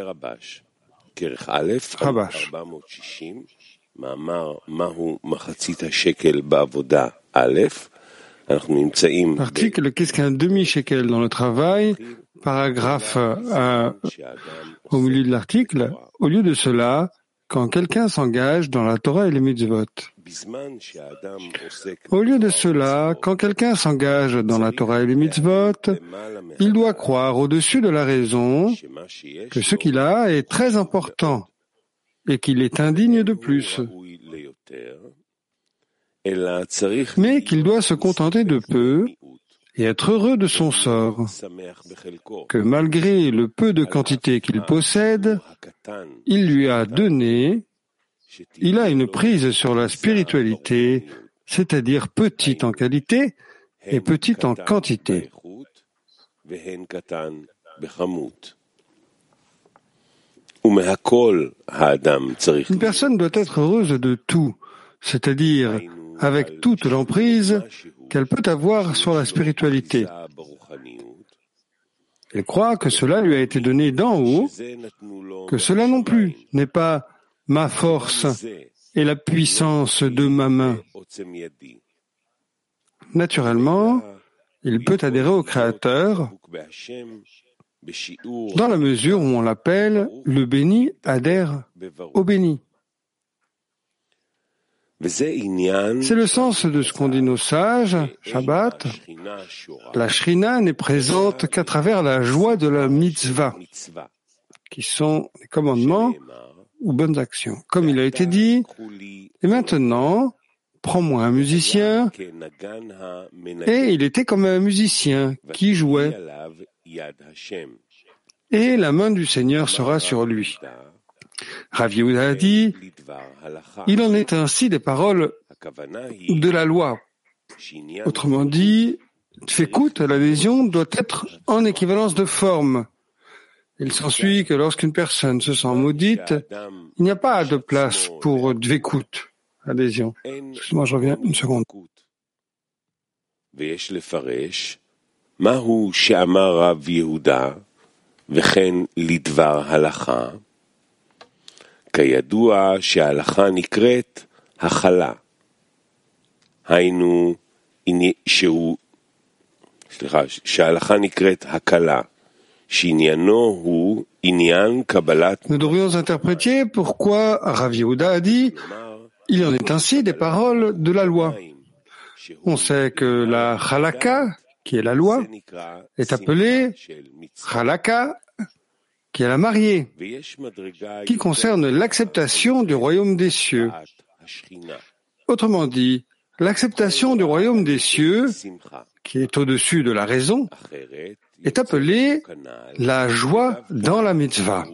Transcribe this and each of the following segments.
Rabash. Article Qu'est-ce qu'un demi-shekel dans le travail Paragraphe euh, au milieu de l'article. Au lieu de cela, quand quelqu'un s'engage dans la Torah et les mitzvot. Au lieu de cela, quand quelqu'un s'engage dans la Torah et les mitzvot, il doit croire au-dessus de la raison que ce qu'il a est très important et qu'il est indigne de plus. Mais qu'il doit se contenter de peu et être heureux de son sort, que malgré le peu de quantité qu'il possède, il lui a donné, il a une prise sur la spiritualité, c'est-à-dire petite en qualité et petite en quantité. Une personne doit être heureuse de tout, c'est-à-dire avec toute l'emprise qu'elle peut avoir sur la spiritualité. Elle croit que cela lui a été donné d'en haut, que cela non plus n'est pas ma force et la puissance de ma main. Naturellement, il peut adhérer au Créateur dans la mesure où on l'appelle le béni adhère au béni. C'est le sens de ce qu'on dit nos sages, Shabbat. La Shrina n'est présente qu'à travers la joie de la mitzvah, qui sont les commandements ou bonnes actions. Comme il a été dit, et maintenant, prends-moi un musicien, et il était comme un musicien qui jouait, et la main du Seigneur sera sur lui. Rav a dit, il en est ainsi des paroles de la loi. Autrement dit, écoute, l'adhésion doit être en équivalence de forme. Il s'ensuit que lorsqu'une personne se sent maudite, il n'y a pas de place pour dvekut, adhésion. Excuse-moi, je reviens une seconde. כידוע שההלכה נקראת הכלה. היינו, שהוא, סליחה, שההלכה נקראת הקלה, שעניינו הוא עניין קבלת... Nous devrions interpréter pourquoi Rav Yehuda a dit il en est ainsi des paroles de la loi. On sait que la halakha, qui est la loi, est appelée halakha qui est la mariée, qui concerne l'acceptation du royaume des cieux. Autrement dit, l'acceptation du royaume des cieux, qui est au-dessus de la raison, est appelée la joie dans la mitzvah.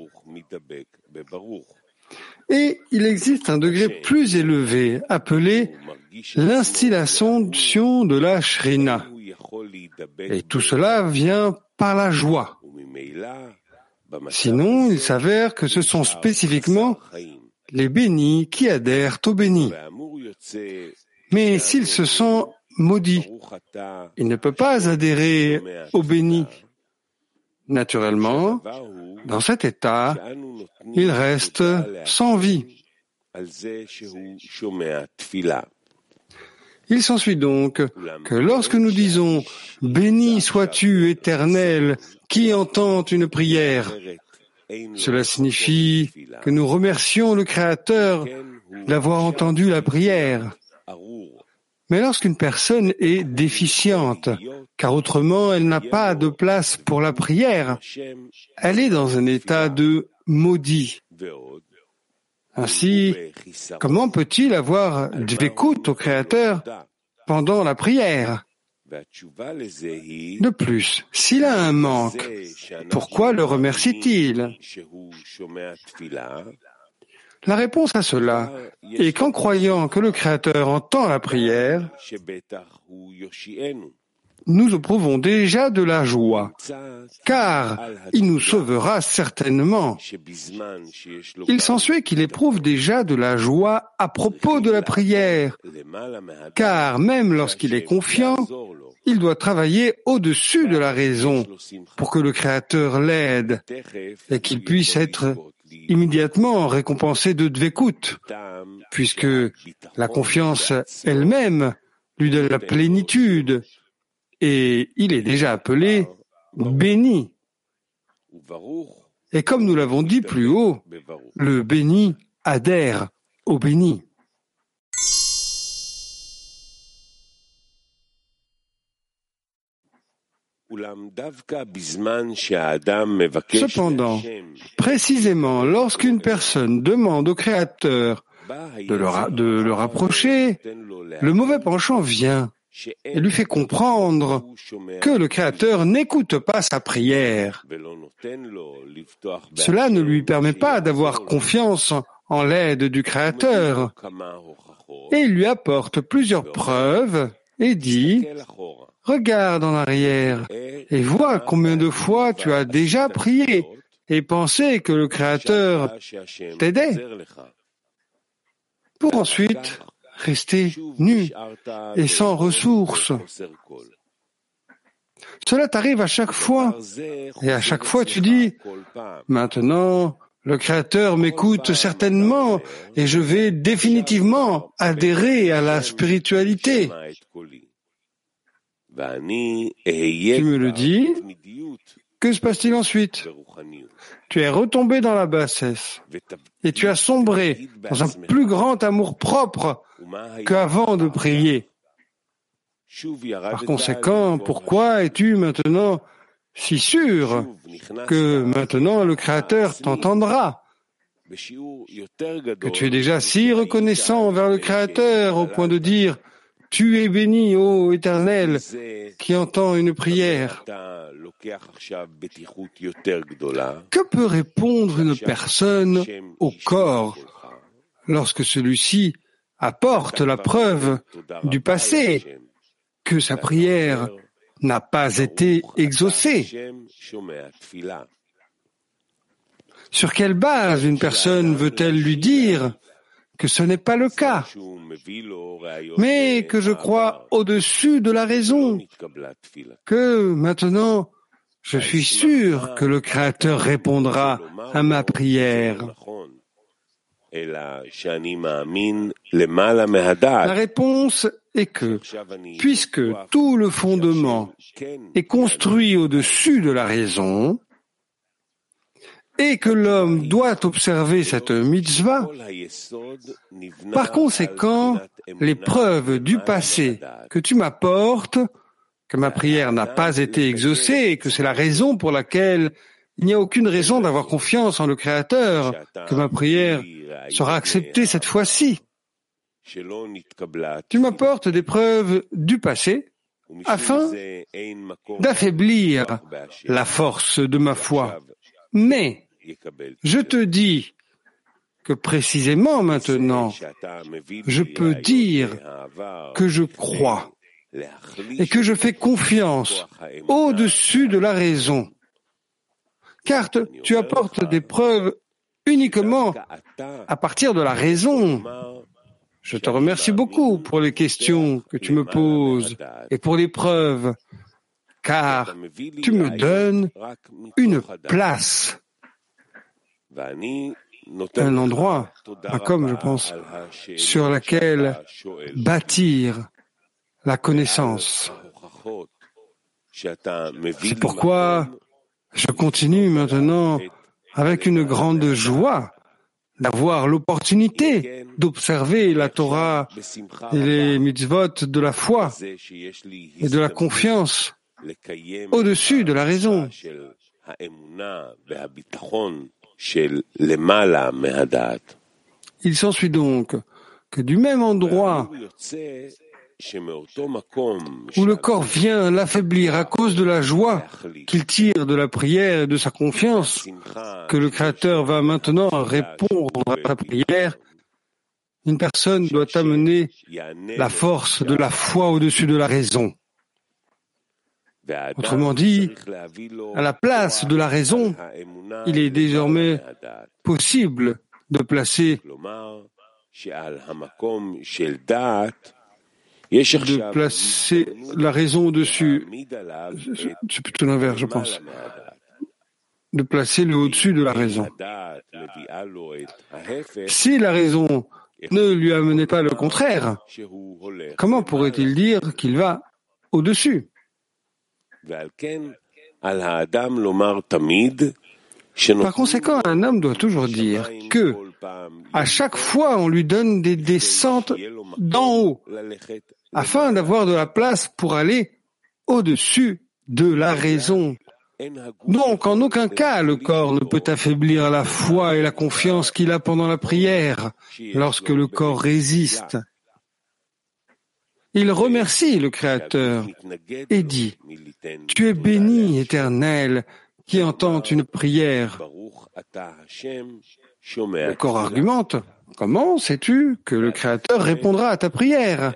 Et il existe un degré plus élevé appelé l'instillation de la shrina. Et tout cela vient par la joie. Sinon, il s'avère que ce sont spécifiquement les bénis qui adhèrent aux bénis. Mais s'il se sent maudit, il ne peut pas adhérer aux bénis. Naturellement, dans cet état, il reste sans vie. Il s'ensuit donc que lorsque nous disons Béni sois-tu éternel qui entend une prière? Cela signifie que nous remercions le Créateur d'avoir entendu la prière. Mais lorsqu'une personne est déficiente, car autrement elle n'a pas de place pour la prière, elle est dans un état de maudit. Ainsi, comment peut-il avoir d'écoute au Créateur pendant la prière? De plus, s'il a un manque, pourquoi le remercie-t-il? La réponse à cela est qu'en croyant que le Créateur entend la prière, nous éprouvons déjà de la joie, car il nous sauvera certainement. Il s'ensuit qu'il éprouve déjà de la joie à propos de la prière, car même lorsqu'il est confiant, il doit travailler au-dessus de la raison pour que le Créateur l'aide et qu'il puisse être immédiatement récompensé de Dvekut, puisque la confiance elle-même lui donne la plénitude et il est déjà appelé béni. Et comme nous l'avons dit plus haut, le béni adhère au béni. Cependant, précisément lorsqu'une personne demande au Créateur de le, rapprocher, le mauvais penchant vient et lui fait comprendre que le Créateur n'écoute pas sa prière. Cela ne lui permet pas d'avoir confiance en l'aide du Créateur. Et il lui apporte plusieurs preuves et dit, regarde en arrière et vois combien de fois tu as déjà prié et pensé que le Créateur t'aidait pour ensuite rester nu et sans ressources. Cela t'arrive à chaque fois. Et à chaque fois tu dis, maintenant, le Créateur m'écoute certainement et je vais définitivement adhérer à la spiritualité. Tu me le dis, que se passe-t-il ensuite? Tu es retombé dans la bassesse et tu as sombré dans un plus grand amour propre qu'avant de prier. Par conséquent, pourquoi es-tu maintenant si sûr que maintenant le Créateur t'entendra? Que tu es déjà si reconnaissant envers le Créateur au point de dire tu es béni, ô Éternel, qui entend une prière. Que peut répondre une personne au corps lorsque celui-ci apporte la preuve du passé que sa prière n'a pas été exaucée? Sur quelle base une personne veut-elle lui dire que ce n'est pas le cas, mais que je crois au-dessus de la raison, que maintenant je suis sûr que le Créateur répondra à ma prière. La réponse est que, puisque tout le fondement est construit au-dessus de la raison, et que l'homme doit observer cette mitzvah, par conséquent, les preuves du passé que tu m'apportes, que ma prière n'a pas été exaucée et que c'est la raison pour laquelle il n'y a aucune raison d'avoir confiance en le Créateur, que ma prière sera acceptée cette fois-ci. Tu m'apportes des preuves du passé afin d'affaiblir la force de ma foi. Mais je te dis que précisément maintenant, je peux dire que je crois et que je fais confiance au-dessus de la raison. Car tu apportes des preuves uniquement à partir de la raison. Je te remercie beaucoup pour les questions que tu me poses et pour les preuves, car tu me donnes une place un endroit, comme je pense, sur laquelle bâtir la connaissance. C'est pourquoi je continue maintenant avec une grande joie d'avoir l'opportunité d'observer la Torah et les mitzvot de la foi et de la confiance au-dessus de la raison. Il s'ensuit donc que du même endroit où le corps vient l'affaiblir à cause de la joie qu'il tire de la prière et de sa confiance, que le Créateur va maintenant répondre à la prière, une personne doit amener la force de la foi au-dessus de la raison. Autrement dit, à la place de la raison, il est désormais possible de placer de placer la raison au-dessus. C'est plutôt l'inverse, je pense. De placer le au-dessus de la raison. Si la raison ne lui amenait pas le contraire, comment pourrait-il dire qu'il va au-dessus? Par conséquent, un homme doit toujours dire que à chaque fois on lui donne des descentes d'en haut afin d'avoir de la place pour aller au-dessus de la raison. Donc, en aucun cas, le corps ne peut affaiblir la foi et la confiance qu'il a pendant la prière lorsque le corps résiste. Il remercie le Créateur et dit, Tu es béni, éternel, qui entend une prière. Le corps argumente, Comment sais-tu que le Créateur répondra à ta prière?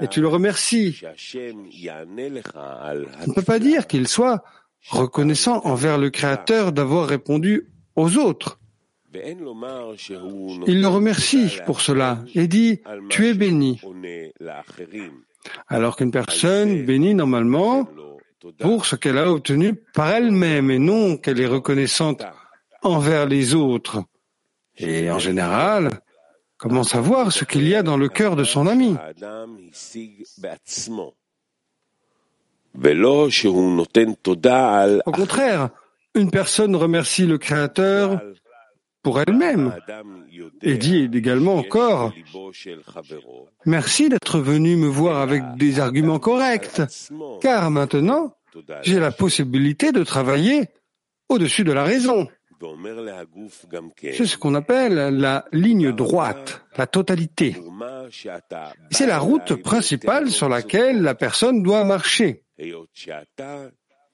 Et tu le remercies. Tu ne peux pas dire qu'il soit reconnaissant envers le Créateur d'avoir répondu aux autres. Il le remercie pour cela et dit Tu es béni. Alors qu'une personne bénit normalement pour ce qu'elle a obtenu par elle-même et non qu'elle est reconnaissante envers les autres. Et en général, comment savoir ce qu'il y a dans le cœur de son ami? Au contraire, une personne remercie le Créateur pour elle-même et dit également encore Merci d'être venu me voir avec des arguments corrects, car maintenant j'ai la possibilité de travailler au-dessus de la raison. C'est ce qu'on appelle la ligne droite, la totalité. C'est la route principale sur laquelle la personne doit marcher.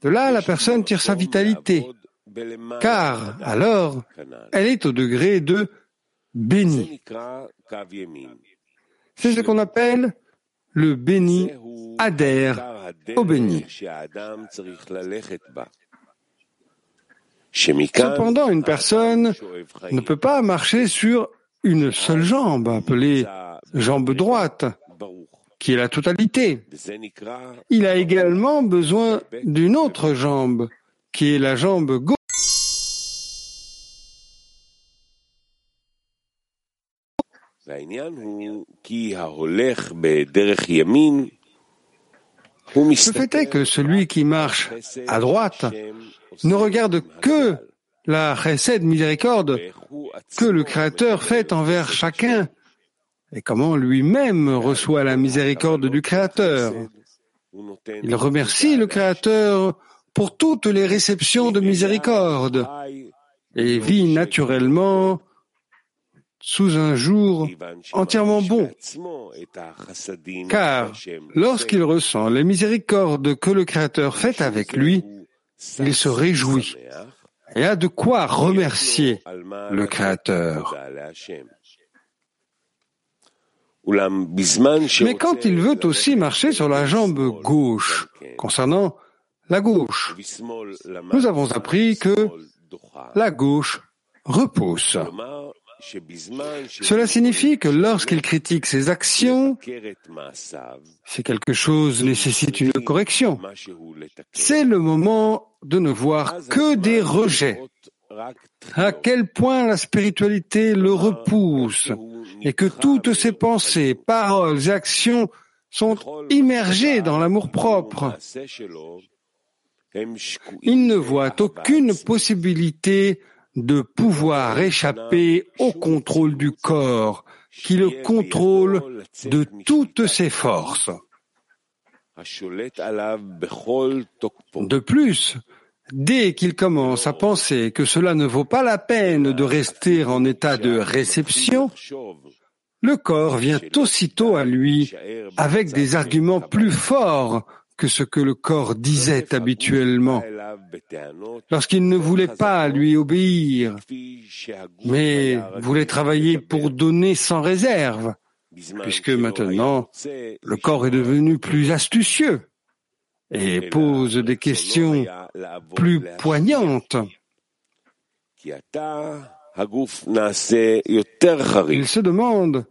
De là, la personne tire sa vitalité, car alors, elle est au degré de béni. C'est ce qu'on appelle le béni adhère au béni. Cependant, une personne ne peut pas marcher sur une seule jambe, appelée jambe droite, qui est la totalité. Il a également besoin d'une autre jambe, qui est la jambe gauche. Le fait est que celui qui marche à droite ne regarde que la chesed miséricorde que le Créateur fait envers chacun. Et comment lui-même reçoit la miséricorde du Créateur. Il remercie le Créateur pour toutes les réceptions de miséricorde. et vit naturellement sous un jour entièrement bon. Car lorsqu'il ressent les miséricordes que le Créateur fait avec lui, il se réjouit et a de quoi remercier le Créateur. Mais quand il veut aussi marcher sur la jambe gauche, concernant la gauche, nous avons appris que la gauche repousse. Cela signifie que lorsqu'il critique ses actions, si quelque chose nécessite une correction, c'est le moment de ne voir que des rejets. À quel point la spiritualité le repousse et que toutes ses pensées, paroles et actions sont immergées dans l'amour propre. Il ne voit aucune possibilité de pouvoir échapper au contrôle du corps qui le contrôle de toutes ses forces. De plus, dès qu'il commence à penser que cela ne vaut pas la peine de rester en état de réception, le corps vient aussitôt à lui avec des arguments plus forts que ce que le corps disait habituellement lorsqu'il ne voulait pas lui obéir, mais voulait travailler pour donner sans réserve, puisque maintenant le corps est devenu plus astucieux. et pose des questions plus poignantes. Il se demande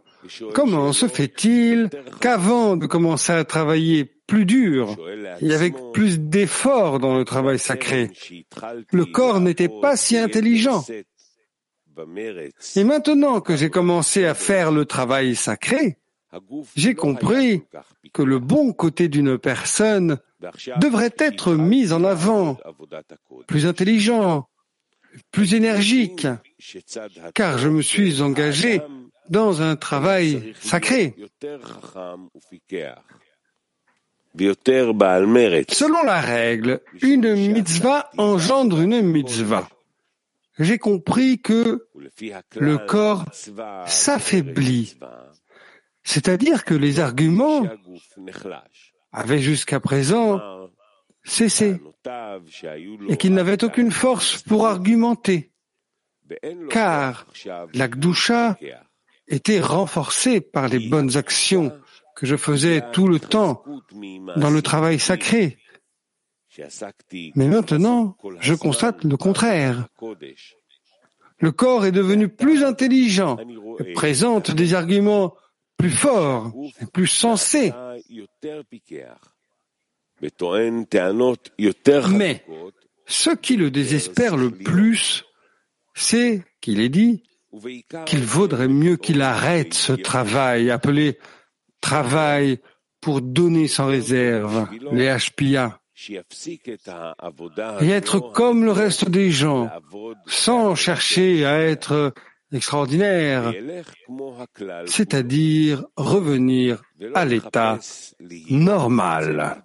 comment se fait-il qu'avant de commencer à travailler plus dur et avec plus d'efforts dans le travail sacré, le corps n'était pas si intelligent. Et maintenant que j'ai commencé à faire le travail sacré, j'ai compris que le bon côté d'une personne devrait être mis en avant, plus intelligent, plus énergique, car je me suis engagé dans un travail sacré. Selon la règle, une mitzvah engendre une mitzvah. J'ai compris que le corps s'affaiblit, c'est-à-dire que les arguments avaient jusqu'à présent cessé et qu'il n'avait aucune force pour argumenter, car la était renforcée par les bonnes actions que je faisais tout le temps dans le travail sacré. Mais maintenant, je constate le contraire. Le corps est devenu plus intelligent, et présente des arguments plus forts et plus sensés. Mais ce qui le désespère le plus, c'est qu'il est dit qu'il vaudrait mieux qu'il arrête ce travail appelé travail pour donner sans réserve, les HPA, et être comme le reste des gens, sans chercher à être extraordinaire, c'est-à-dire revenir à l'état normal.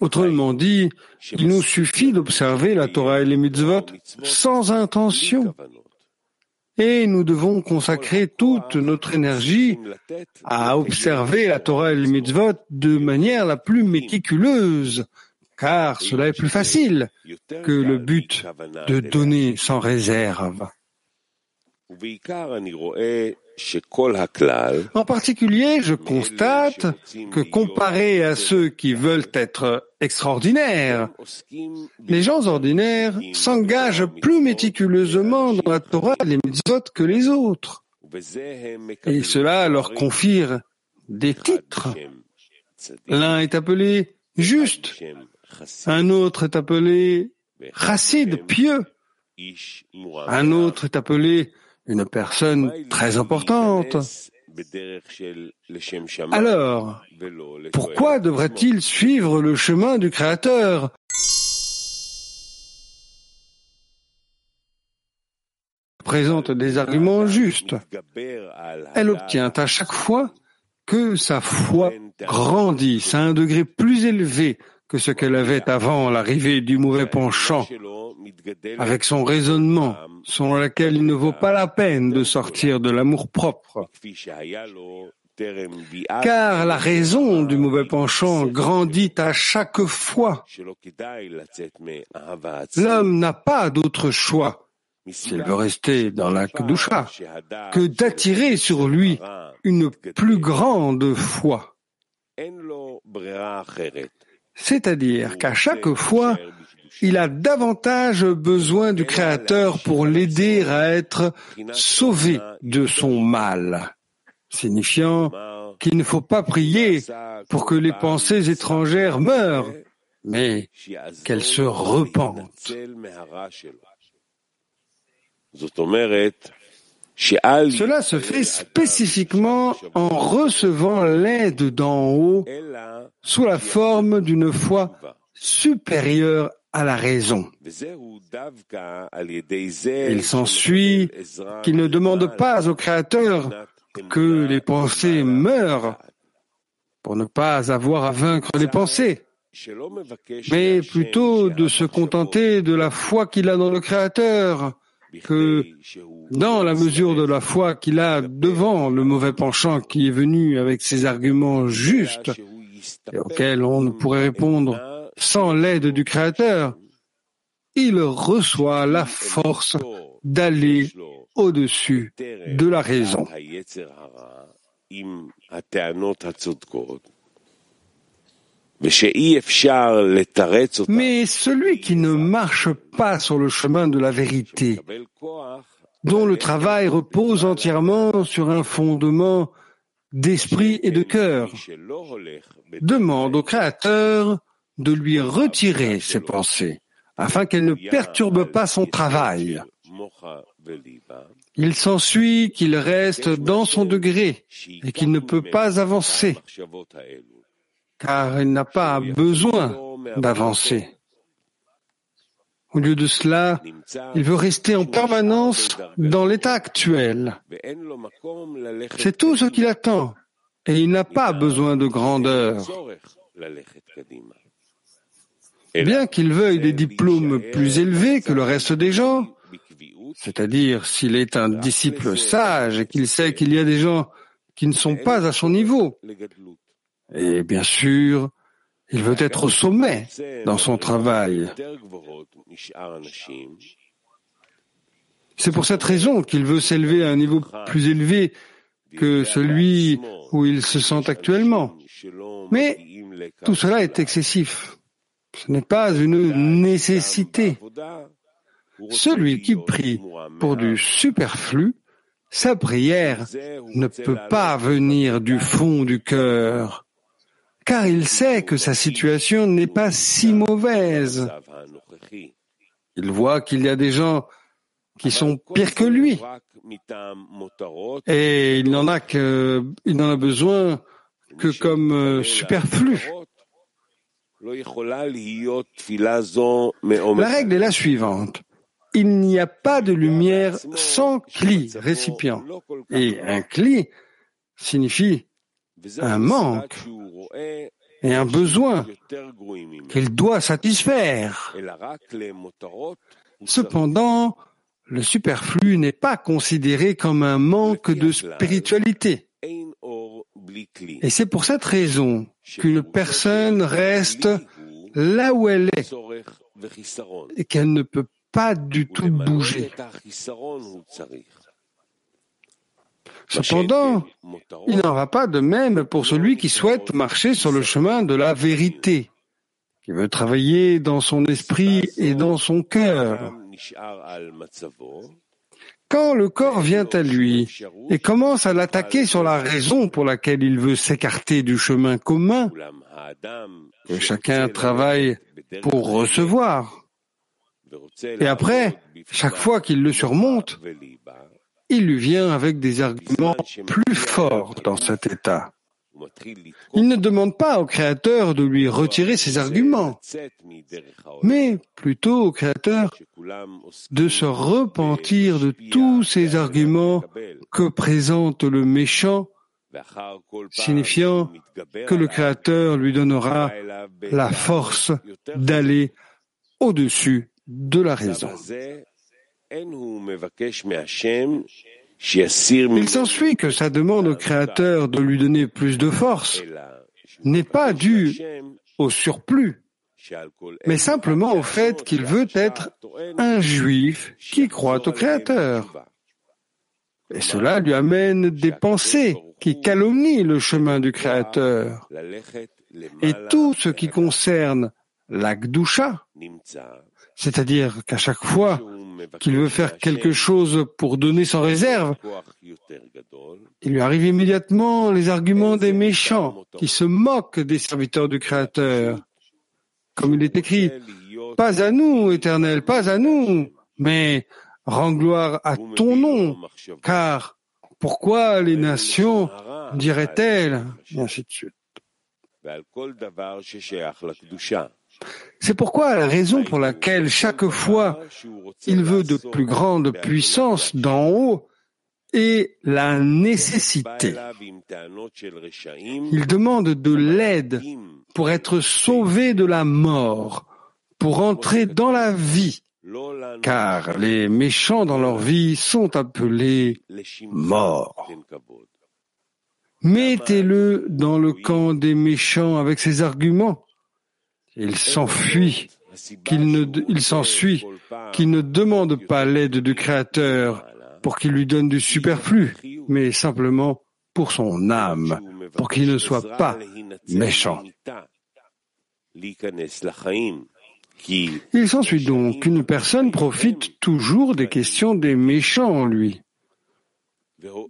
Autrement dit, il nous suffit d'observer la Torah et les mitzvot sans intention. Et nous devons consacrer toute notre énergie à observer la Torah et les mitzvot de manière la plus méticuleuse, car cela est plus facile que le but de donner sans réserve. En particulier, je constate que comparé à ceux qui veulent être extraordinaires, les gens ordinaires s'engagent plus méticuleusement dans la Torah et les mitzvot que les autres. Et cela leur confire des titres. L'un est appelé juste, un autre est appelé chassid, pieux, un autre est appelé une personne très importante. Alors, pourquoi devrait-il suivre le chemin du Créateur? Présente des arguments justes. Elle obtient à chaque fois que sa foi grandisse à un degré plus élevé que ce qu'elle avait avant l'arrivée du mauvais penchant, avec son raisonnement selon lequel il ne vaut pas la peine de sortir de l'amour propre. Car la raison du mauvais penchant grandit à chaque fois. L'homme n'a pas d'autre choix, s'il veut rester dans la Kedusha, que d'attirer sur lui une plus grande foi. C'est-à-dire qu'à chaque fois, il a davantage besoin du Créateur pour l'aider à être sauvé de son mal, signifiant qu'il ne faut pas prier pour que les pensées étrangères meurent, mais qu'elles se repentent. Cela se fait spécifiquement en recevant l'aide d'en haut sous la forme d'une foi supérieure à la raison. Il s'ensuit qu'il ne demande pas au Créateur que les pensées meurent pour ne pas avoir à vaincre les pensées, mais plutôt de se contenter de la foi qu'il a dans le Créateur, que dans la mesure de la foi qu'il a devant le mauvais penchant qui est venu avec ses arguments justes et auxquels on ne pourrait répondre sans l'aide du Créateur, il reçoit la force d'aller au-dessus de la raison. Mais celui qui ne marche pas sur le chemin de la vérité, dont le travail repose entièrement sur un fondement d'esprit et de cœur, demande au Créateur de lui retirer ses pensées afin qu'elles ne perturbent pas son travail. Il s'ensuit qu'il reste dans son degré et qu'il ne peut pas avancer car il n'a pas besoin d'avancer. Au lieu de cela, il veut rester en permanence dans l'état actuel. C'est tout ce qu'il attend et il n'a pas besoin de grandeur. Bien qu'il veuille des diplômes plus élevés que le reste des gens, c'est-à-dire s'il est un disciple sage et qu'il sait qu'il y a des gens qui ne sont pas à son niveau, et bien sûr, il veut être au sommet dans son travail. C'est pour cette raison qu'il veut s'élever à un niveau plus élevé que celui où il se sent actuellement. Mais tout cela est excessif. Ce n'est pas une nécessité. Celui qui prie pour du superflu, sa prière ne peut pas venir du fond du cœur car il sait que sa situation n'est pas si mauvaise. Il voit qu'il y a des gens qui sont pires que lui. Et il n'en a que, il n'en a besoin que comme euh, superflu. La règle est la suivante. Il n'y a pas de lumière sans cli, récipient. Et un cli signifie un manque et un besoin qu'il doit satisfaire. Cependant, le superflu n'est pas considéré comme un manque de spiritualité. Et c'est pour cette raison qu'une personne reste là où elle est et qu'elle ne peut pas du tout bouger. Cependant, il n'en va pas de même pour celui qui souhaite marcher sur le chemin de la vérité, qui veut travailler dans son esprit et dans son cœur. Quand le corps vient à lui et commence à l'attaquer sur la raison pour laquelle il veut s'écarter du chemin commun, que chacun travaille pour recevoir, et après, chaque fois qu'il le surmonte, il lui vient avec des arguments plus forts dans cet état. Il ne demande pas au Créateur de lui retirer ses arguments, mais plutôt au Créateur de se repentir de tous ces arguments que présente le méchant, signifiant que le Créateur lui donnera la force d'aller au-dessus de la raison. Il s'ensuit que sa demande au Créateur de lui donner plus de force n'est pas due au surplus, mais simplement au fait qu'il veut être un juif qui croit au Créateur. Et cela lui amène des pensées qui calomnient le chemin du Créateur. Et tout ce qui concerne l'Akdusha, c'est-à-dire qu'à chaque fois qu'il veut faire quelque chose pour donner sans réserve, il lui arrive immédiatement les arguments des méchants qui se moquent des serviteurs du Créateur. Comme il est écrit, pas à nous, éternel, pas à nous, mais rends gloire à ton nom, car pourquoi les nations diraient-elles, et ainsi de suite. C'est pourquoi la raison pour laquelle chaque fois il veut de plus grandes puissances d'en haut est la nécessité. Il demande de l'aide pour être sauvé de la mort, pour entrer dans la vie, car les méchants dans leur vie sont appelés morts. Mettez-le dans le camp des méchants avec ses arguments il s'enfuit, qu'il ne, il s'ensuit, qu'il ne demande pas l'aide du Créateur pour qu'il lui donne du superflu, mais simplement pour son âme, pour qu'il ne soit pas méchant. Il s'ensuit donc qu'une personne profite toujours des questions des méchants en lui,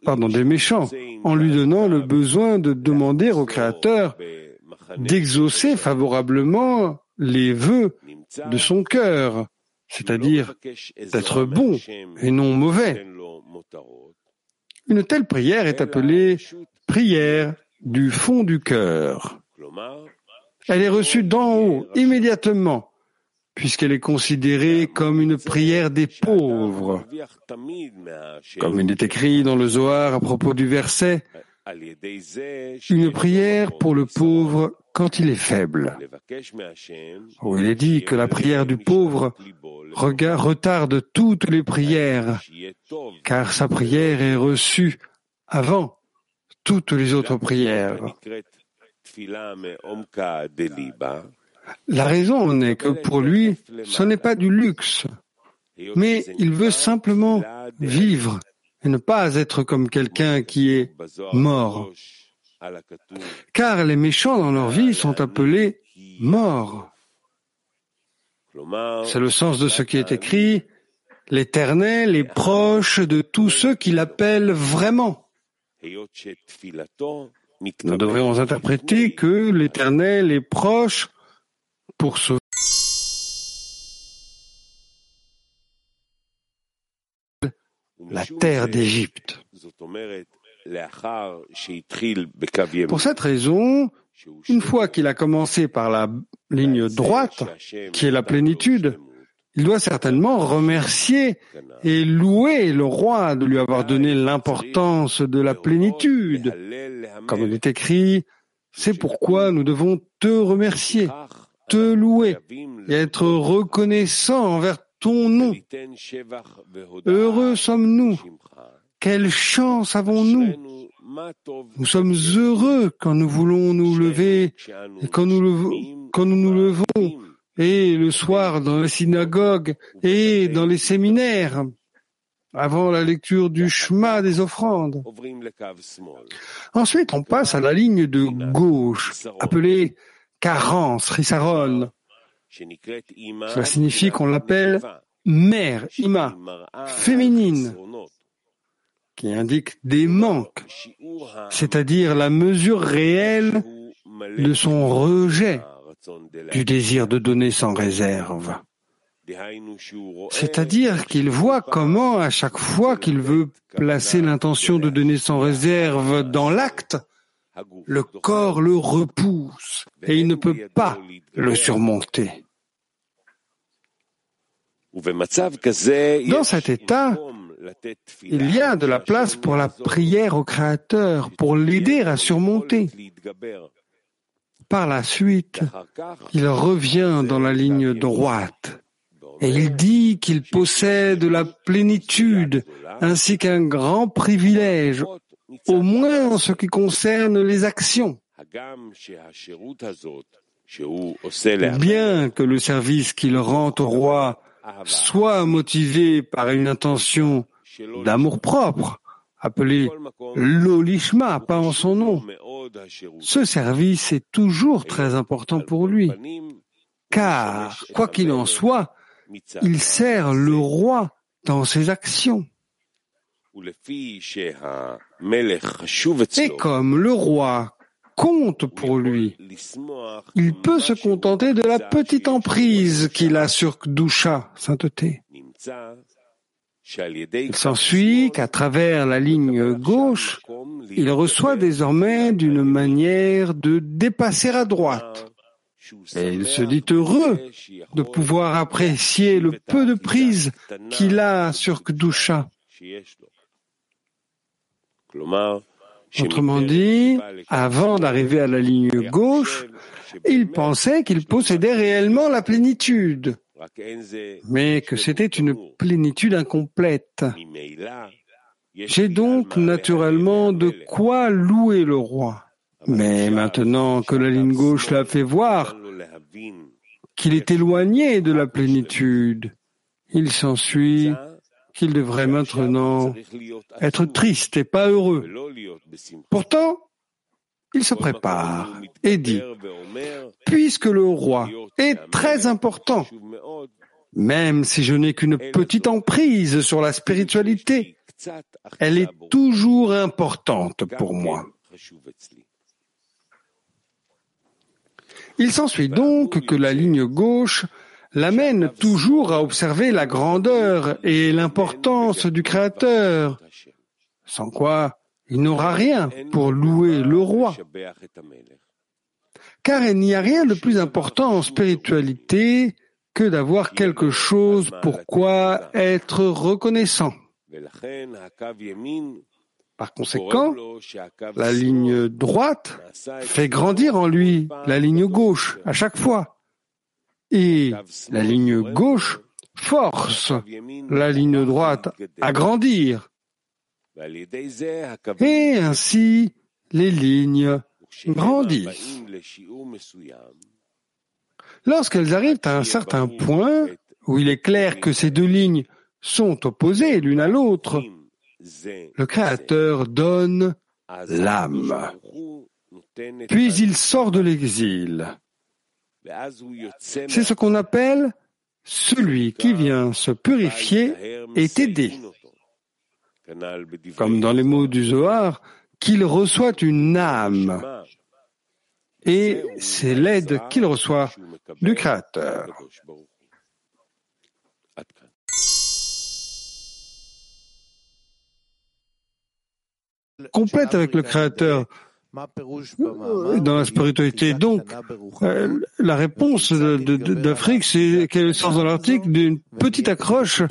pardon, des méchants, en lui donnant le besoin de demander au Créateur d'exaucer favorablement les vœux de son cœur, c'est-à-dire d'être bon et non mauvais. Une telle prière est appelée prière du fond du cœur. Elle est reçue d'en haut, immédiatement, puisqu'elle est considérée comme une prière des pauvres. Comme il est écrit dans le Zohar à propos du verset, une prière pour le pauvre quand il est faible. Où il est dit que la prière du pauvre retarde toutes les prières, car sa prière est reçue avant toutes les autres prières. La raison n'est que pour lui, ce n'est pas du luxe, mais il veut simplement vivre et ne pas être comme quelqu'un qui est mort. Car les méchants dans leur vie sont appelés morts. C'est le sens de ce qui est écrit. L'Éternel est proche de tous ceux qui l'appellent vraiment. Nous devrions interpréter que l'Éternel est proche pour sauver la terre d'Égypte. Pour cette raison, une fois qu'il a commencé par la ligne droite, qui est la plénitude, il doit certainement remercier et louer le roi de lui avoir donné l'importance de la plénitude. Comme il est écrit, c'est pourquoi nous devons te remercier, te louer et être reconnaissants envers ton nom. Heureux sommes-nous. Quelle chance avons-nous Nous sommes heureux quand nous voulons nous lever quand nous, quand nous nous levons et le soir dans la synagogue et dans les séminaires avant la lecture du chemin des offrandes. Ensuite, on passe à la ligne de gauche, appelée carence, risaron. Cela signifie qu'on l'appelle mère, ima, féminine, qui indique des manques, c'est-à-dire la mesure réelle de son rejet du désir de donner sans réserve. C'est-à-dire qu'il voit comment, à chaque fois qu'il veut placer l'intention de donner sans réserve dans l'acte, le corps le repousse et il ne peut pas le surmonter. Dans cet état, il y a de la place pour la prière au Créateur, pour l'aider à surmonter. Par la suite, il revient dans la ligne droite et il dit qu'il possède la plénitude ainsi qu'un grand privilège, au moins en ce qui concerne les actions. Bien que le service qu'il rend au roi soit motivé par une intention d'amour propre, appelée l'olishma, pas en son nom, ce service est toujours très important pour lui, car, quoi qu'il en soit, il sert le roi dans ses actions. Et comme le roi compte pour lui, il peut se contenter de la petite emprise qu'il a sur Kdusha, sainteté. Il s'ensuit qu'à travers la ligne gauche, il reçoit désormais d'une manière de dépasser à droite. Et il se dit heureux de pouvoir apprécier le peu de prise qu'il a sur Kdusha. Autrement dit, avant d'arriver à la ligne gauche, il pensait qu'il possédait réellement la plénitude, mais que c'était une plénitude incomplète. J'ai donc naturellement de quoi louer le roi. Mais maintenant que la ligne gauche l'a fait voir qu'il est éloigné de la plénitude, il s'ensuit qu'il devrait maintenant être triste et pas heureux. Pourtant, il se prépare et dit, puisque le roi est très important, même si je n'ai qu'une petite emprise sur la spiritualité, elle est toujours importante pour moi. Il s'ensuit donc que la ligne gauche l'amène toujours à observer la grandeur et l'importance du Créateur, sans quoi il n'aura rien pour louer le roi. Car il n'y a rien de plus important en spiritualité que d'avoir quelque chose pour quoi être reconnaissant. Par conséquent, la ligne droite fait grandir en lui la ligne gauche à chaque fois. Et la ligne gauche force la ligne droite à grandir. Et ainsi, les lignes grandissent. Lorsqu'elles arrivent à un certain point où il est clair que ces deux lignes sont opposées l'une à l'autre, le Créateur donne l'âme. Puis il sort de l'exil. C'est ce qu'on appelle celui qui vient se purifier est aidé. Comme dans les mots du Zohar, qu'il reçoit une âme. Et c'est l'aide qu'il reçoit du Créateur. complète avec le Créateur dans la spiritualité. Donc, euh, la réponse d'Afrique, c'est quel est le sens dans l'article d'une petite accroche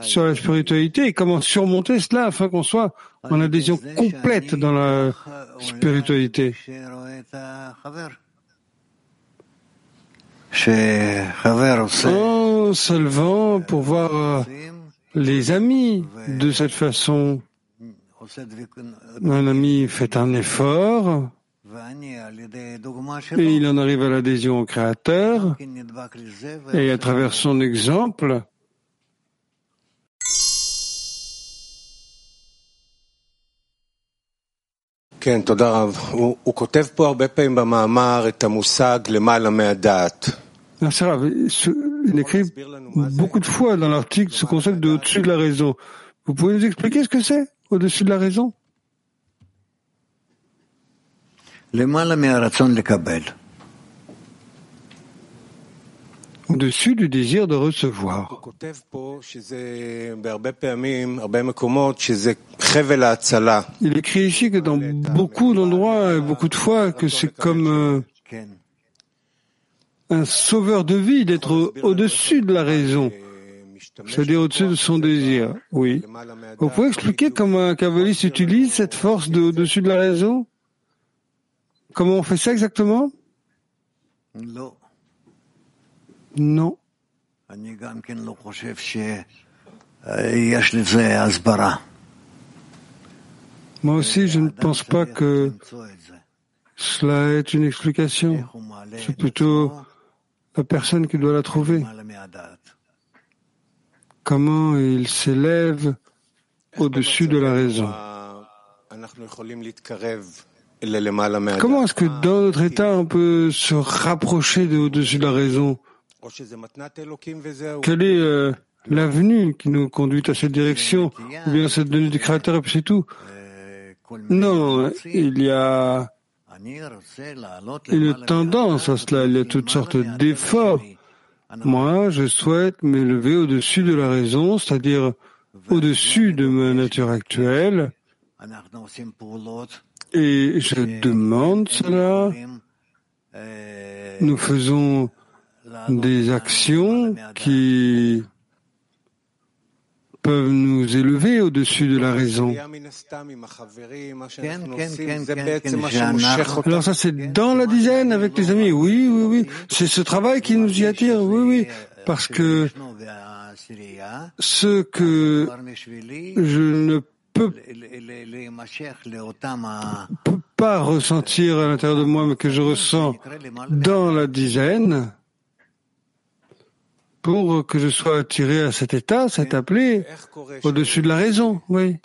sur la spiritualité et comment surmonter cela afin qu'on soit en adhésion complète dans la spiritualité. En se pour voir euh, les amis de cette façon un ami fait un effort. Et il en arrive à l'adhésion au Créateur. Et à travers son exemple, il écrit beaucoup de fois dans l'article ce concept de au-dessus de la raison. Vous pouvez nous expliquer ce que c'est? Au-dessus de la raison. Au-dessus du désir de recevoir. Il écrit ici que dans beaucoup d'endroits et beaucoup de fois que c'est comme euh, un sauveur de vie d'être au-dessus de la raison c'est-à-dire au-dessus de son désir. Oui. Vous pouvez expliquer comment un kabbaliste utilise cette force de au-dessus de la raison? Comment on fait ça exactement? Non. Moi aussi, je ne pense pas que cela est une explication. C'est plutôt la personne qui doit la trouver comment il s'élève au-dessus de la raison. Comment est-ce que dans notre état on peut se rapprocher de au-dessus de la raison? Quelle est euh, l'avenue qui nous conduit à cette direction? Ou bien cette donnée du Créateur et puis c'est tout? Non, il y a une tendance à cela, il y a toutes sortes d'efforts moi, je souhaite m'élever au-dessus de la raison, c'est-à-dire au-dessus de ma nature actuelle, et je demande cela. Nous faisons des actions qui peuvent nous élever au-dessus de la raison. Alors ça c'est dans la dizaine avec les amis. Oui, oui, oui. C'est ce travail qui nous y attire. Oui, oui. Parce que ce que je ne peux, peux pas ressentir à l'intérieur de moi, mais que je ressens dans la dizaine, pour que je sois attiré à cet état, c'est appelé au-dessus de la raison, oui.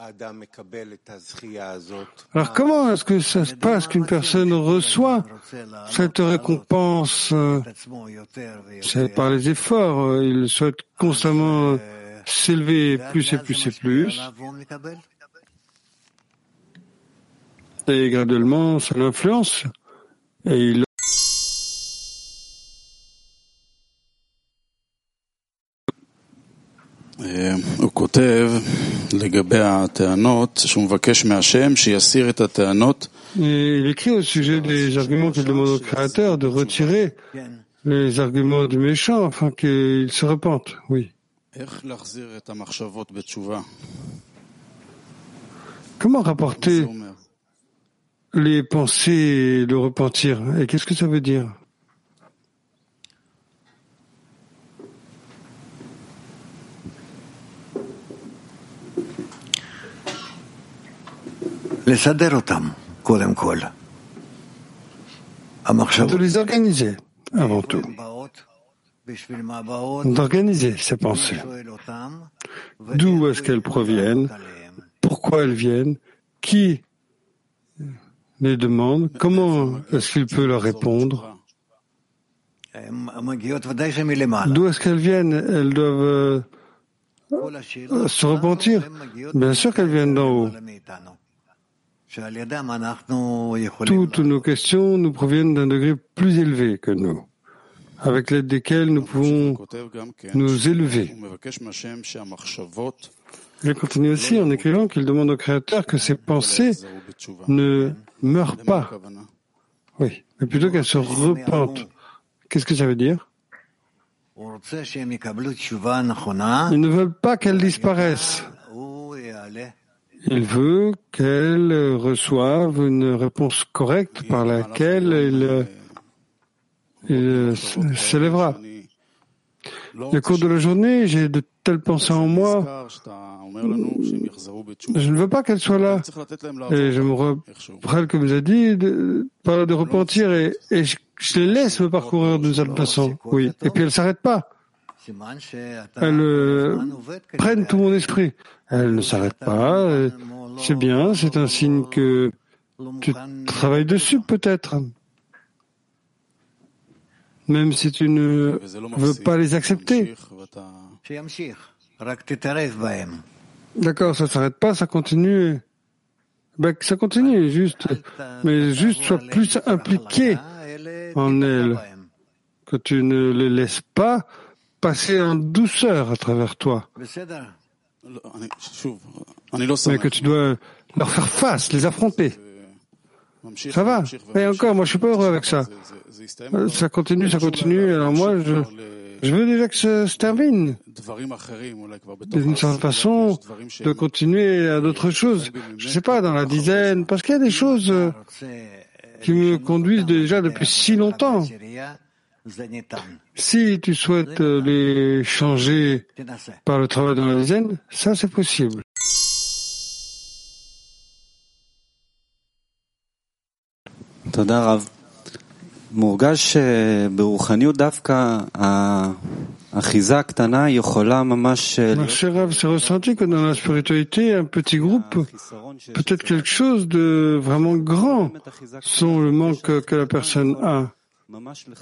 Alors comment est-ce que ça se passe qu'une personne reçoit cette récompense C'est par les efforts. Il souhaite constamment s'élever plus et plus et plus. Et graduellement, ça l'influence. Et il הוא כותב לגבי הטענות שהוא מבקש מהשם שיסיר את הטענות. Il écrit au sujet des arguments qu'il demande au Créateur de retirer les arguments du méchant afin qu'il se repente. Oui. Comment rapporter les pensées et le repentir Et qu'est-ce que ça veut dire De les organiser avant tout. D'organiser ces pensées. D'où est-ce qu'elles proviennent? Pourquoi elles viennent? Qui les demande? Comment est-ce qu'il peut leur répondre? D'où est-ce qu'elles viennent? Elles doivent euh, se repentir. Bien sûr qu'elles viennent d'en haut. Toutes nos questions nous proviennent d'un degré plus élevé que nous, avec l'aide desquels nous pouvons nous élever. Il continue aussi en écrivant qu'il demande au Créateur que ses pensées ne meurent pas. Oui, mais plutôt qu'elles se repentent. Qu'est-ce que ça veut dire? Ils ne veulent pas qu'elles disparaissent. Il veut qu'elles reçoivent une réponse correcte par laquelle il, s'élèvera. Au cours de la journée, j'ai de telles pensées en moi. Je ne veux pas qu'elles soient là. Et je me rappelle, comme vous a dit, de, de repentir et, je, les laisse me parcourir d'une certaine façon. Oui. Et puis elles ne s'arrêtent pas. Elles euh, prennent tout mon esprit. Elles ne s'arrêtent pas. C'est bien, c'est un signe que tu travailles dessus peut-être. Même si tu ne veux pas les accepter. D'accord, ça s'arrête pas, ça continue. Ben, ça continue, juste, mais juste sois plus impliqué en elles, que tu ne les laisses pas passer en douceur à travers toi. Mais que tu dois leur faire face, les affronter. Ça va. Et encore, moi, je suis pas heureux avec ça. Ça continue, ça continue. Alors moi, je, je veux déjà que ça se termine. D'une certaine façon, de continuer à d'autres choses. Je sais pas, dans la dizaine, parce qu'il y a des choses euh, qui me conduisent déjà depuis si longtemps. Si tu souhaites euh, les changer par le travail dans la zen, ça c'est possible. Mon cher Rav, c'est ressenti que dans la spiritualité, un petit groupe, peut-être quelque chose de vraiment grand, sont le manque que la personne a.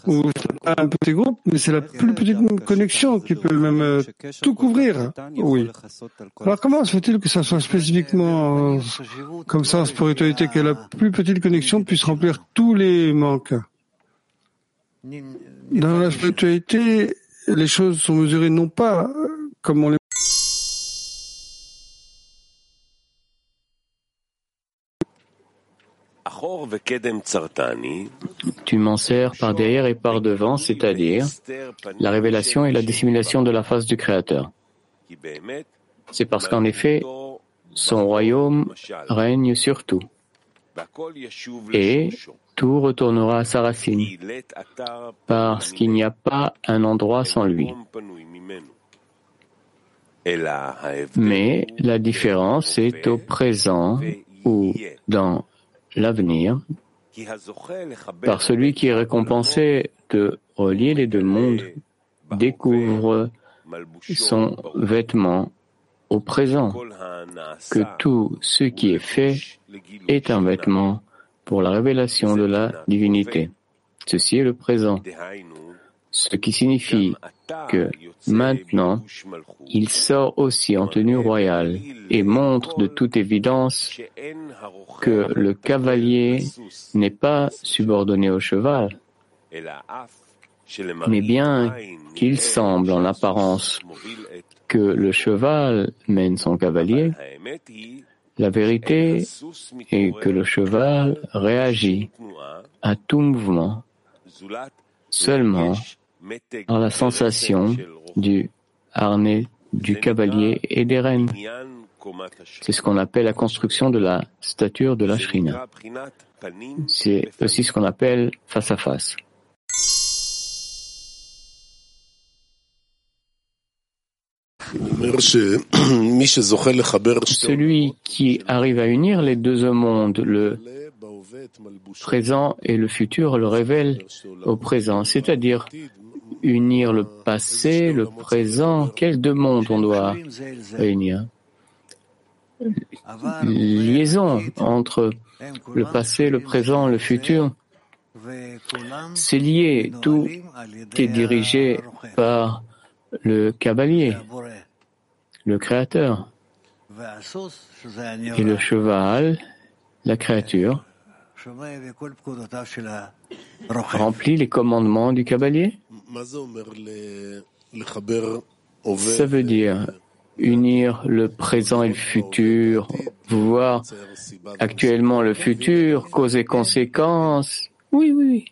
Ou pas un petit groupe, mais c'est la plus petite connexion qui peut même euh, tout couvrir. Oui. Alors comment se fait-il que ça soit spécifiquement comme ça en spiritualité, que la plus petite connexion puisse remplir tous les manques Dans la spiritualité, les choses sont mesurées non pas comme on les Tu m'en sers par derrière et par devant, c'est-à-dire la révélation et la dissimulation de la face du Créateur. C'est parce qu'en effet, son royaume règne sur tout. Et tout retournera à sa racine, parce qu'il n'y a pas un endroit sans lui. Mais la différence est au présent ou dans l'avenir par celui qui est récompensé de relier les deux mondes découvre son vêtement au présent, que tout ce qui est fait est un vêtement pour la révélation de la divinité. Ceci est le présent, ce qui signifie que maintenant, il sort aussi en tenue royale et montre de toute évidence que le cavalier n'est pas subordonné au cheval, mais bien qu'il semble en apparence que le cheval mène son cavalier, la vérité est que le cheval réagit à tout mouvement. Seulement par la sensation du harnais du cavalier et des reines. C'est ce qu'on appelle la construction de la stature de la shrina. C'est aussi ce qu'on appelle face à face. Celui qui arrive à unir les deux mondes, le présent et le futur, le révèle au présent, c'est-à-dire unir le passé, le présent? Quels deux mondes on doit réunir? Liaison entre le passé, le présent, le futur. C'est lié, tout est dirigé par le cavalier, le créateur, et le cheval, la créature, remplit les commandements du cavalier Ça veut dire unir le présent et le futur, voir actuellement le futur, cause et conséquences. Oui, oui, oui.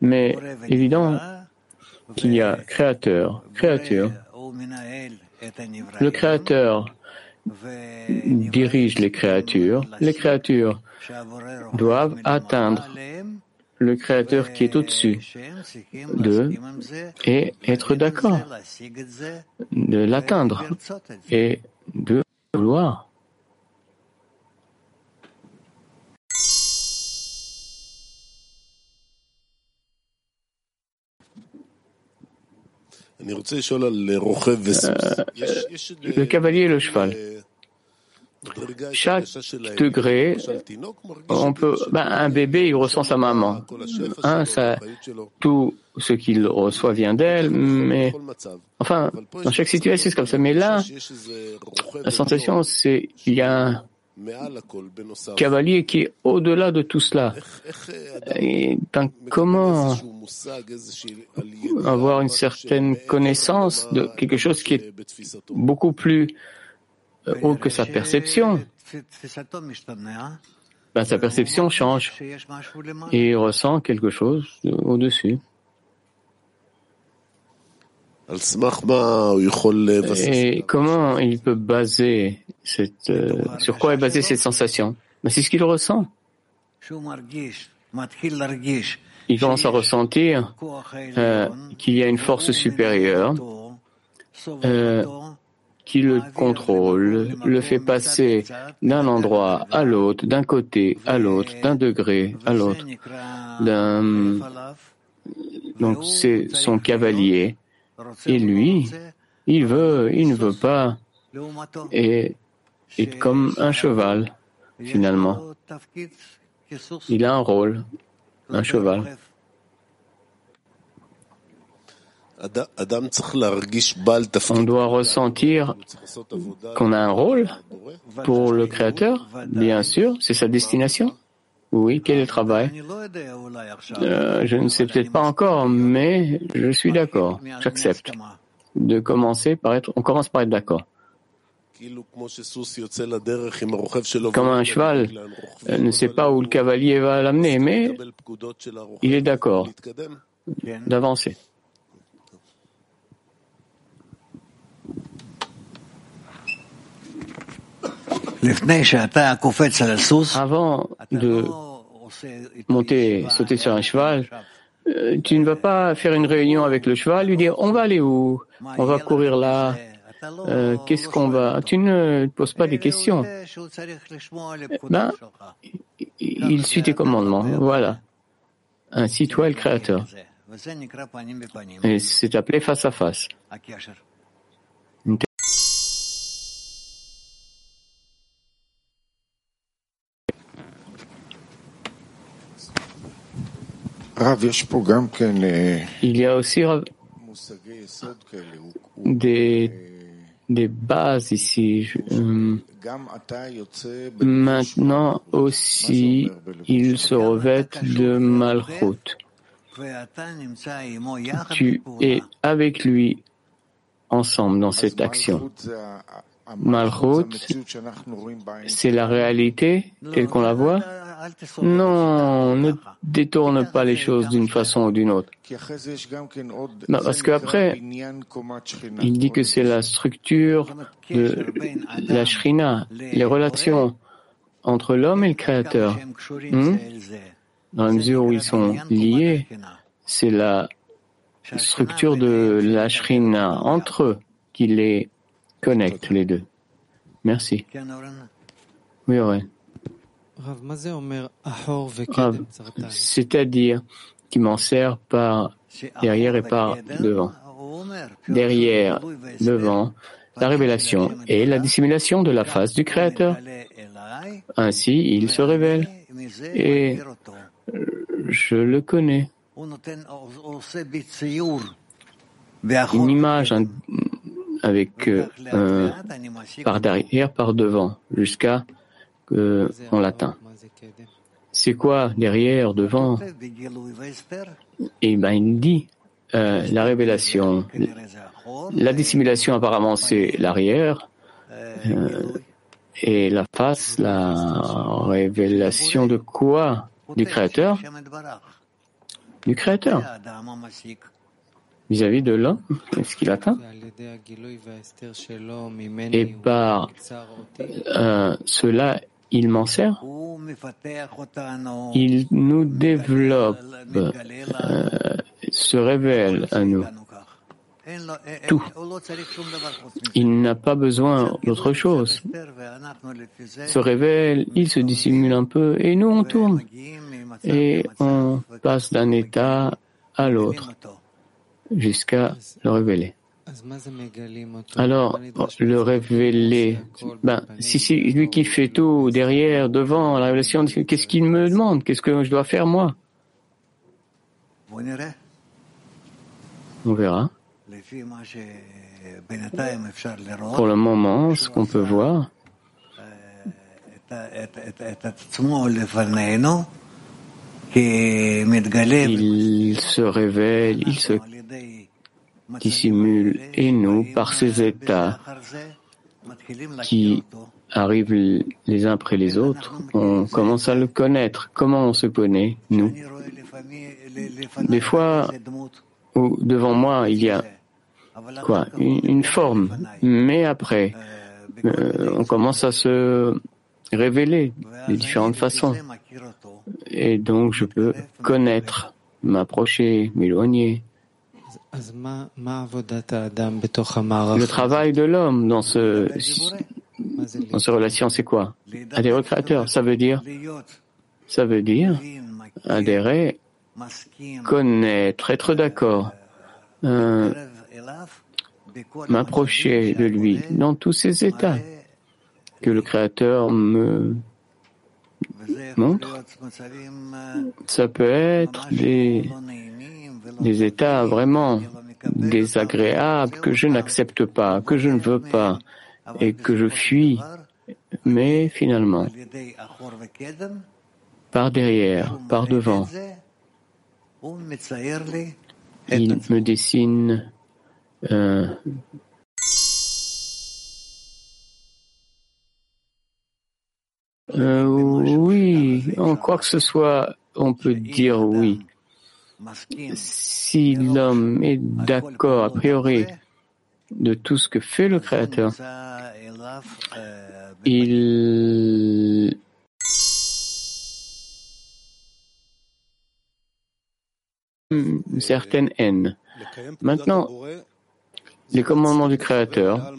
Mais évident qu'il y a créateur, créature. Le créateur dirige les créatures. Les créatures doivent atteindre le créateur qui est au-dessus d'eux et être d'accord de l'atteindre et de vouloir. Le cavalier et le cheval. Chaque degré, on peut, ben, un bébé, il ressent sa maman. Hein, ça, tout ce qu'il reçoit vient d'elle, mais enfin, dans chaque situation, c'est comme ça. Mais là, la sensation, c'est il y a un cavalier qui est au-delà de tout cela. Et comment avoir une certaine connaissance de quelque chose qui est beaucoup plus haut que sa perception. ben, Sa perception change. et il ressent quelque chose au-dessus. Et comment il peut baser cette, euh, sur quoi est basée cette sensation? Ben, C'est ce qu'il ressent. Il commence à ressentir euh, qu'il y a une force supérieure euh, qui le contrôle, le fait passer d'un endroit à l'autre, d'un côté à l'autre, d'un degré à l'autre. Donc c'est son cavalier et lui, il veut, il ne veut pas, et est comme un cheval, finalement. Il a un rôle, un cheval. On doit ressentir qu'on a un rôle pour le Créateur, bien sûr, c'est sa destination. Oui, quel est le travail euh, Je ne sais peut-être pas encore, mais je suis d'accord, j'accepte de commencer par être, on commence par être d'accord. Comme un cheval euh, ne sait pas où le cavalier va l'amener, mais il est d'accord d'avancer. Avant de monter, sauter sur un cheval, euh, tu ne vas pas faire une réunion avec le cheval, lui dire on va aller où? On va courir là. euh, qu'est-ce qu'on va? Tu ne poses pas des questions. Ben, il suit tes commandements. Voilà. Ainsi, toi le Créateur. Et c'est appelé face à face. Il y a aussi des, des bases ici. Euh, maintenant aussi, il se revêtent de Malchut. Tu es avec lui ensemble dans cette action. Malchut, c'est la réalité telle qu'on la voit non, ne détourne pas les choses d'une façon ou d'une autre. parce qu'après, il dit que c'est la structure de la shrina, les relations entre l'homme et le Créateur. Hmm? Dans la mesure où ils sont liés, c'est la structure de la shrina entre eux qui les connecte, les deux. Merci. Oui, ouais c'est-à-dire qui m'en sert par derrière et par devant. Derrière, devant, la révélation et la dissimulation de la face du Créateur. Ainsi, il se révèle et je le connais. Une image avec euh, par derrière, par devant, jusqu'à qu'on l'atteint. C'est quoi derrière, devant? Et ben il dit euh, la révélation. La dissimulation apparemment c'est l'arrière euh, et la face, la révélation de quoi? Du Créateur? Du Créateur. Vis-à-vis de l'homme, est-ce qu'il atteint? Et par euh, cela, il m'en sert, il nous développe, euh, se révèle à nous. Tout. Il n'a pas besoin d'autre chose. Se révèle, il se dissimule un peu et nous on tourne. Et on passe d'un état à l'autre jusqu'à le révéler. Alors, le révéler, ben, si c'est lui qui fait tout, derrière, devant, la révélation, qu'est-ce qu'il me demande? Qu'est-ce que je dois faire moi? On verra. Pour le moment, ce qu'on peut voir, il se révèle, il se dissimule et nous par ces états qui arrivent les uns après les autres, on commence à le connaître. Comment on se connaît, nous? Des fois, devant moi, il y a quoi? Une, forme, mais après, euh, on commence à se révéler de différentes façons. Et donc, je peux connaître, m'approcher, m'éloigner. Le travail de l'homme dans ce dans ces relations, c'est quoi? Adhérer au Créateur, ça veut dire ça veut dire adhérer, connaître, être d'accord, euh, m'approcher de lui dans tous ces états. que le Créateur me montre. Ça peut être des des états vraiment désagréables que je n'accepte pas, que je ne veux pas et que je fuis. Mais finalement, par derrière, par devant, il me dessine euh, euh, oui, en quoi que ce soit, on peut dire oui. Si l'homme est d'accord a priori de tout ce que fait le Créateur, il une certaine haine. Maintenant, les commandements du Créateur,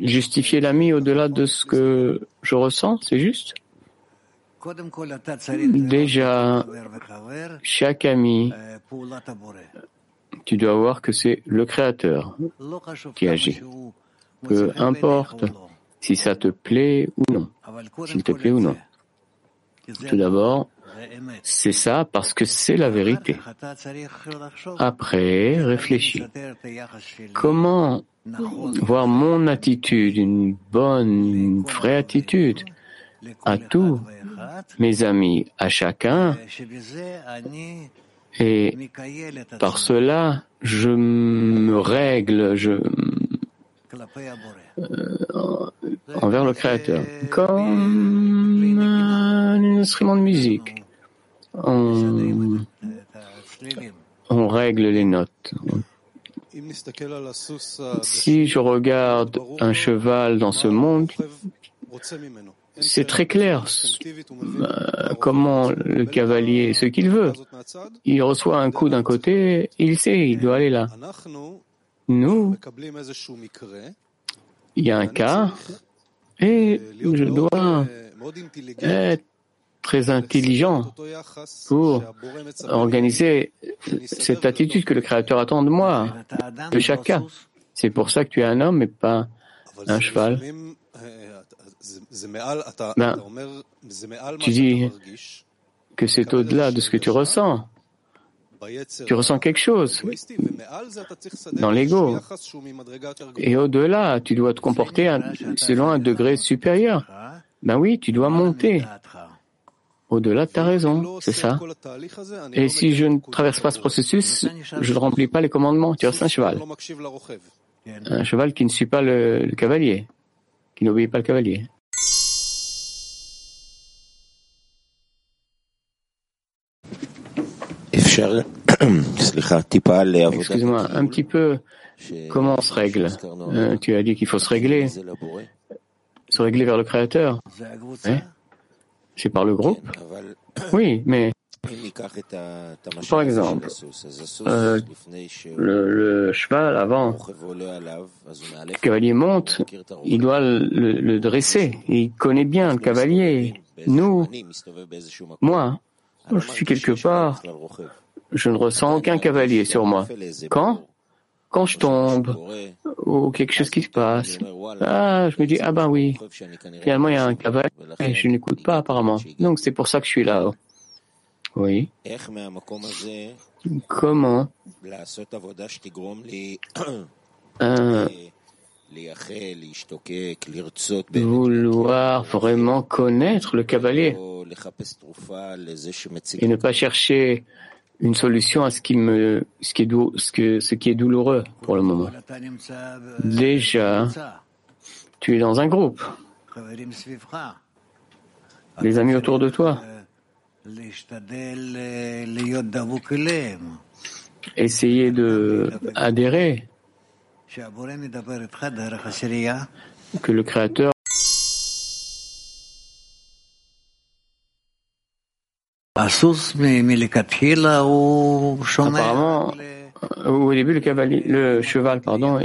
justifier l'ami au-delà de ce que je ressens, c'est juste? Déjà, chaque ami, tu dois voir que c'est le Créateur qui agit. Peu importe si ça te plaît ou non, s'il te plaît ou non. Tout d'abord, c'est ça parce que c'est la vérité. Après, réfléchis. Comment voir mon attitude, une bonne, une vraie attitude à tous mes amis, à chacun, et par cela, je me règle, je, euh, envers le Créateur, comme un instrument de musique. On, on règle les notes. Si je regarde un cheval dans ce monde, c'est très clair euh, comment le cavalier, ce qu'il veut. Il reçoit un coup d'un côté, il sait, il doit aller là. Nous, il y a un cas et je dois être très intelligent pour organiser cette attitude que le Créateur attend de moi, de chaque cas. C'est pour ça que tu es un homme et pas un cheval. Ben, tu dis que c'est au-delà de ce que tu ressens. Tu ressens quelque chose dans l'ego. Et au-delà, tu dois te comporter selon un degré supérieur. Ben oui, tu dois monter. Au-delà de ta raison, c'est ça. Et si je ne traverse pas ce processus, je ne remplis pas les commandements. Tu restes un cheval. Un cheval qui ne suit pas le cavalier, qui n'obéit pas le cavalier. Excuse-moi, un petit peu, comment on se règle? Euh, Tu as dit qu'il faut se régler, se régler vers le Créateur. C'est par le groupe Oui, mais par exemple, euh, le, cheval avant, le cavalier monte, il doit le, le dresser. Il connaît bien le cavalier. Nous, moi, je suis quelque part, je ne ressens aucun cavalier sur moi. Quand? Quand je tombe, ou quelque chose qui se passe, ah, je me dis, ah ben oui, finalement il y a un cavalier, et je n'écoute pas apparemment. Donc c'est pour ça que je suis là. Oui. Comment? Vouloir vraiment connaître le cavalier et ne pas chercher une solution à ce qui me, ce qui est ce que, ce qui est douloureux pour le moment. Déjà, tu es dans un groupe. Les amis autour de toi. Essayez de adhérer que le Créateur Apparemment, au début, le, cavalier, le cheval, pardon,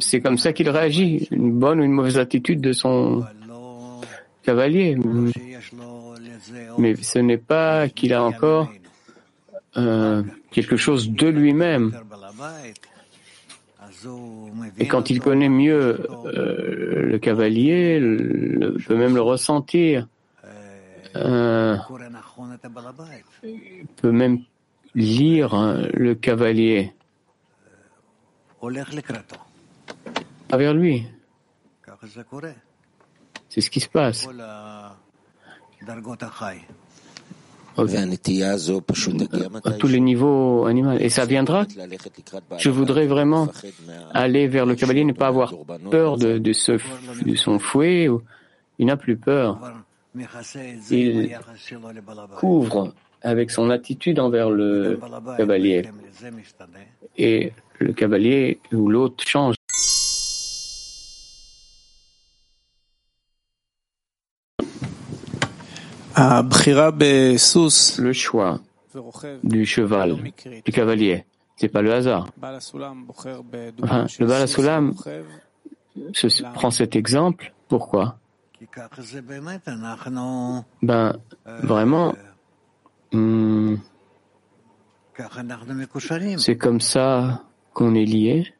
c'est comme ça qu'il réagit, une bonne ou une mauvaise attitude de son cavalier. Mais ce n'est pas qu'il a encore euh, quelque chose de lui-même. Et quand il connaît mieux euh, le cavalier, il peut même le ressentir. Euh, peut même lire hein, le cavalier vers lui. C'est ce qui se passe à tous les niveaux animaux. Et ça viendra. Je voudrais vraiment aller vers le cavalier, ne pas avoir peur de son fouet. Il n'a plus peur. Il couvre avec son attitude envers le cavalier. Et le cavalier ou l'autre change. Le choix du cheval, du cavalier, C'est pas le hasard. Enfin, le Balasulam se prend cet exemple. Pourquoi? Ben, vraiment, hmm, c'est comme ça qu'on est lié.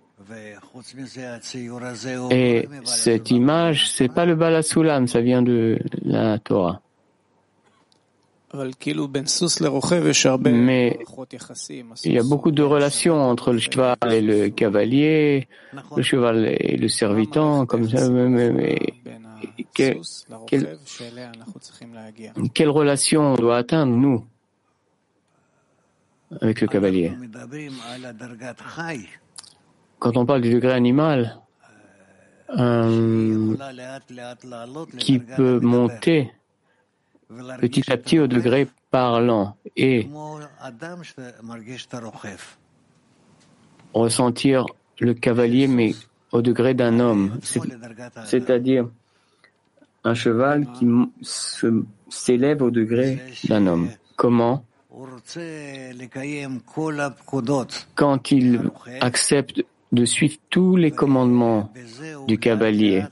Et cette image, c'est pas le Balasulam, ça vient de la Torah. Mais il y a beaucoup de relations entre le cheval et le cavalier, le cheval et le servitant, comme ça. Mais, quelle, quelle relation on doit atteindre, nous, avec le cavalier? Quand on parle du degré animal, euh, qui peut monter petit à petit au degré parlant et ressentir le cavalier mais au degré d'un homme, c'est-à-dire un cheval qui s'élève au degré d'un homme. Comment Quand il accepte de suivre tous les commandements du cavalier?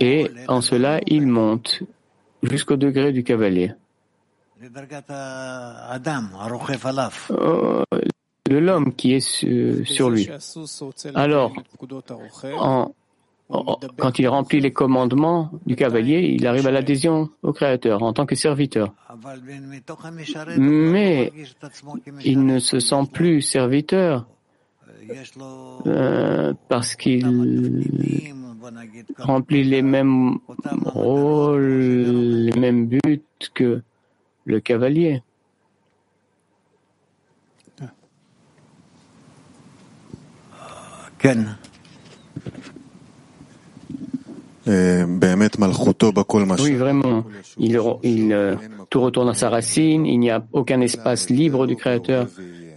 Et en cela il monte jusqu'au degré du cavalier. Euh, de l'homme qui est sur lui. Alors, quand il remplit les commandements du cavalier, il arrive à l'adhésion au Créateur en tant que serviteur. Mais il ne se sent plus serviteur. Euh, parce qu'il remplit les mêmes rôles, les mêmes buts que le cavalier. Ken. Oui, vraiment. Il, il, euh, tout retourne à sa racine. Il n'y a aucun espace libre du Créateur.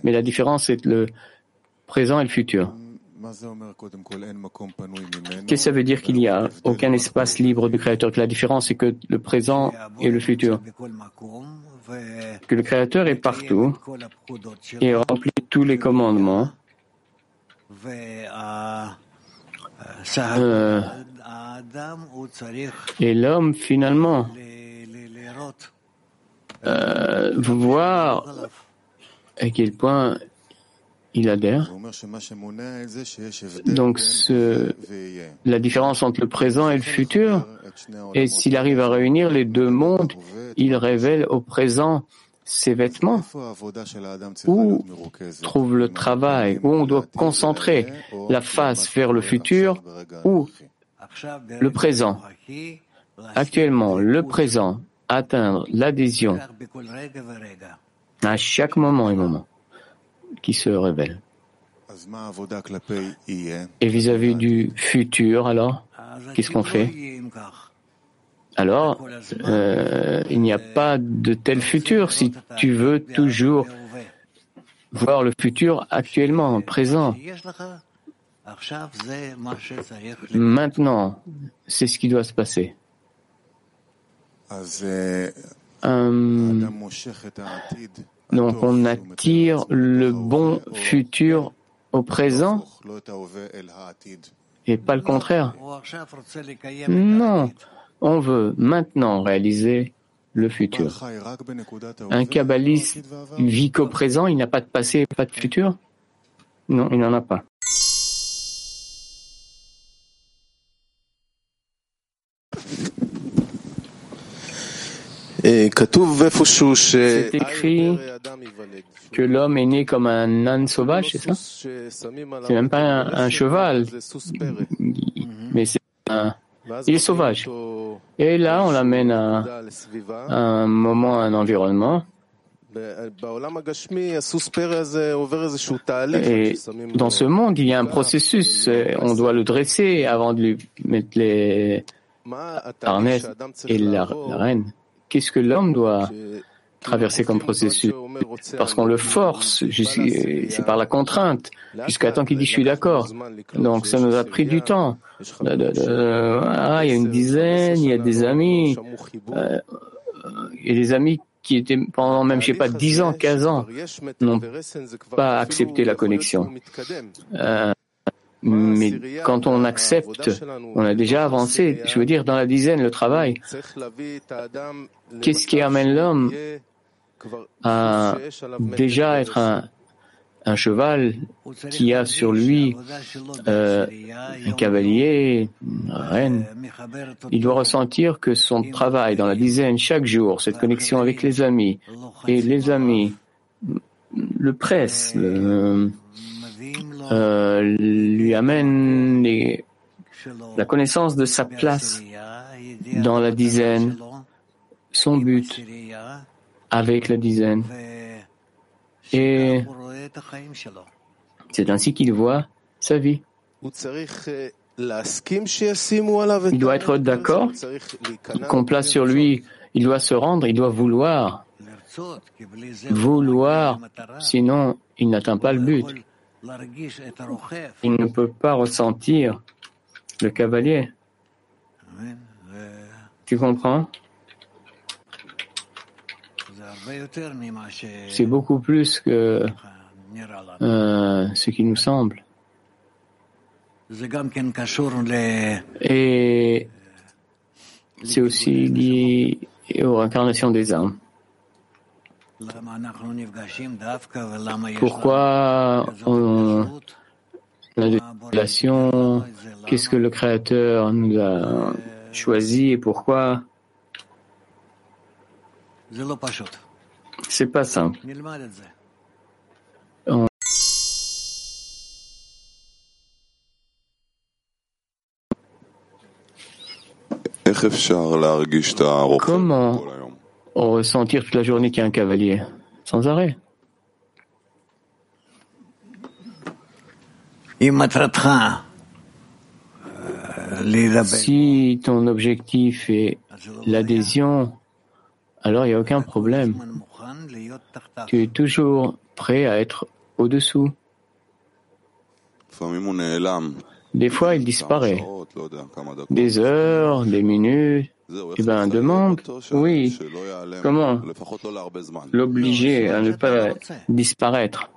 Mais la différence, c'est le présent et le futur. Qu'est-ce que ça veut dire qu'il n'y a aucun espace libre du Créateur? Que la différence, c'est que le présent et le futur. Que le Créateur est partout et remplit tous les commandements. Euh, et l'homme, finalement, euh, voir à quel point il adhère. Donc ce, la différence entre le présent et le futur, et s'il arrive à réunir les deux mondes, il révèle au présent ses vêtements. Où trouve le travail, où on doit concentrer la face vers le futur? ou le présent. Actuellement, le présent, atteindre l'adhésion à chaque moment et moment qui se révèle. Et vis-à-vis du futur, alors, qu'est-ce qu'on fait? Alors, euh, il n'y a pas de tel futur si tu veux toujours voir le futur actuellement, présent. Maintenant, c'est ce qui doit se passer. Euh, donc on attire le bon futur au présent? et pas le contraire. Non, on veut maintenant réaliser le futur. Un kabbaliste vit qu'au présent, il n'a pas de passé, pas de futur? Non, il n'en a pas. C'est écrit que l'homme est né comme un âne sauvage, c'est ça C'est même pas un, cheval, mais c'est un... Il est sauvage. Et là, on l'amène à, un moment, à un environnement. Et dans ce monde, il y a un processus. On doit le dresser avant de lui mettre les harnais et la reine qu'est-ce que l'homme doit traverser comme processus Parce qu'on le force, c'est par la contrainte, jusqu'à temps qu'il dit je suis d'accord. Donc ça nous a pris du temps. Ah, il y a une dizaine, il y a des amis, euh, il y a des amis qui étaient pendant même, je sais pas, 10 ans, 15 ans, n'ont pas accepté la connexion. Euh, mais quand on accepte, on a déjà avancé. Je veux dire, dans la dizaine, le travail. Qu'est-ce qui amène l'homme à déjà être un, cheval qui a sur lui euh, un cavalier, une reine, il doit ressentir que son travail dans la dizaine chaque jour, cette connexion avec les amis, et les amis le pressent, le, euh, lui amène la connaissance de sa place dans la dizaine, son but avec la dizaine. Et c'est ainsi qu'il voit sa vie. Il doit être d'accord qu'on place sur lui, il doit se rendre, il doit vouloir. Vouloir, sinon il n'atteint pas le but. Il ne peut pas ressentir le cavalier. Tu comprends? C'est beaucoup plus que euh, ce qui nous semble. Et c'est aussi lié aux incarnations des âmes. Pourquoi on a des relations Qu'est-ce que le Créateur nous a choisi et pourquoi? C'est pas simple. Comment ressentir toute la journée qu'il y a un cavalier Sans arrêt. Si ton objectif est l'adhésion, alors il n'y a aucun problème. Tu es toujours prêt à être au-dessous. Des fois, il disparaît. Des heures, des minutes. Eh bien, demande, oui. Comment l'obliger à ne pas disparaître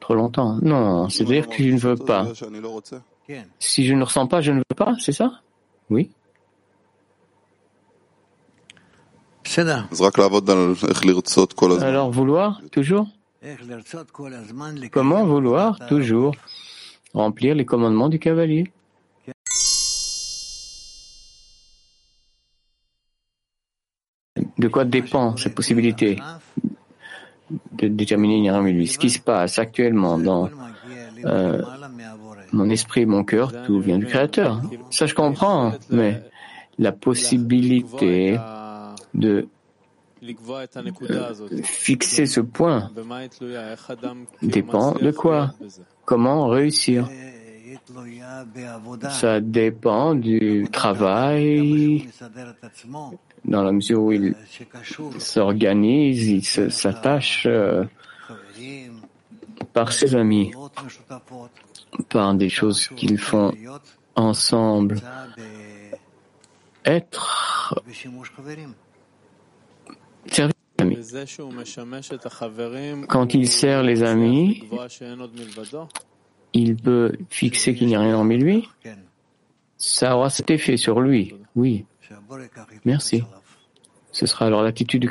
trop longtemps? Non, c'est-à-dire que je ne veux pas. Si je ne ressens pas, je ne veux pas, c'est ça? Oui. Alors vouloir toujours? Comment vouloir toujours? Remplir les commandements du cavalier. De quoi dépend cette possibilité de déterminer lui? Ce qui se passe actuellement dans euh, mon esprit, mon cœur, tout vient du Créateur. Ça, je comprends, mais la possibilité de euh, fixer ce point dépend de quoi? Comment réussir? Ça dépend du travail, dans la mesure où il s'organise, il s'attache euh, par ses amis, par des choses qu'ils font ensemble. Être quand il sert les amis, il peut fixer qu'il n'y a rien en lui. Ça aura cet effet sur lui, oui. Merci. Ce sera alors l'attitude du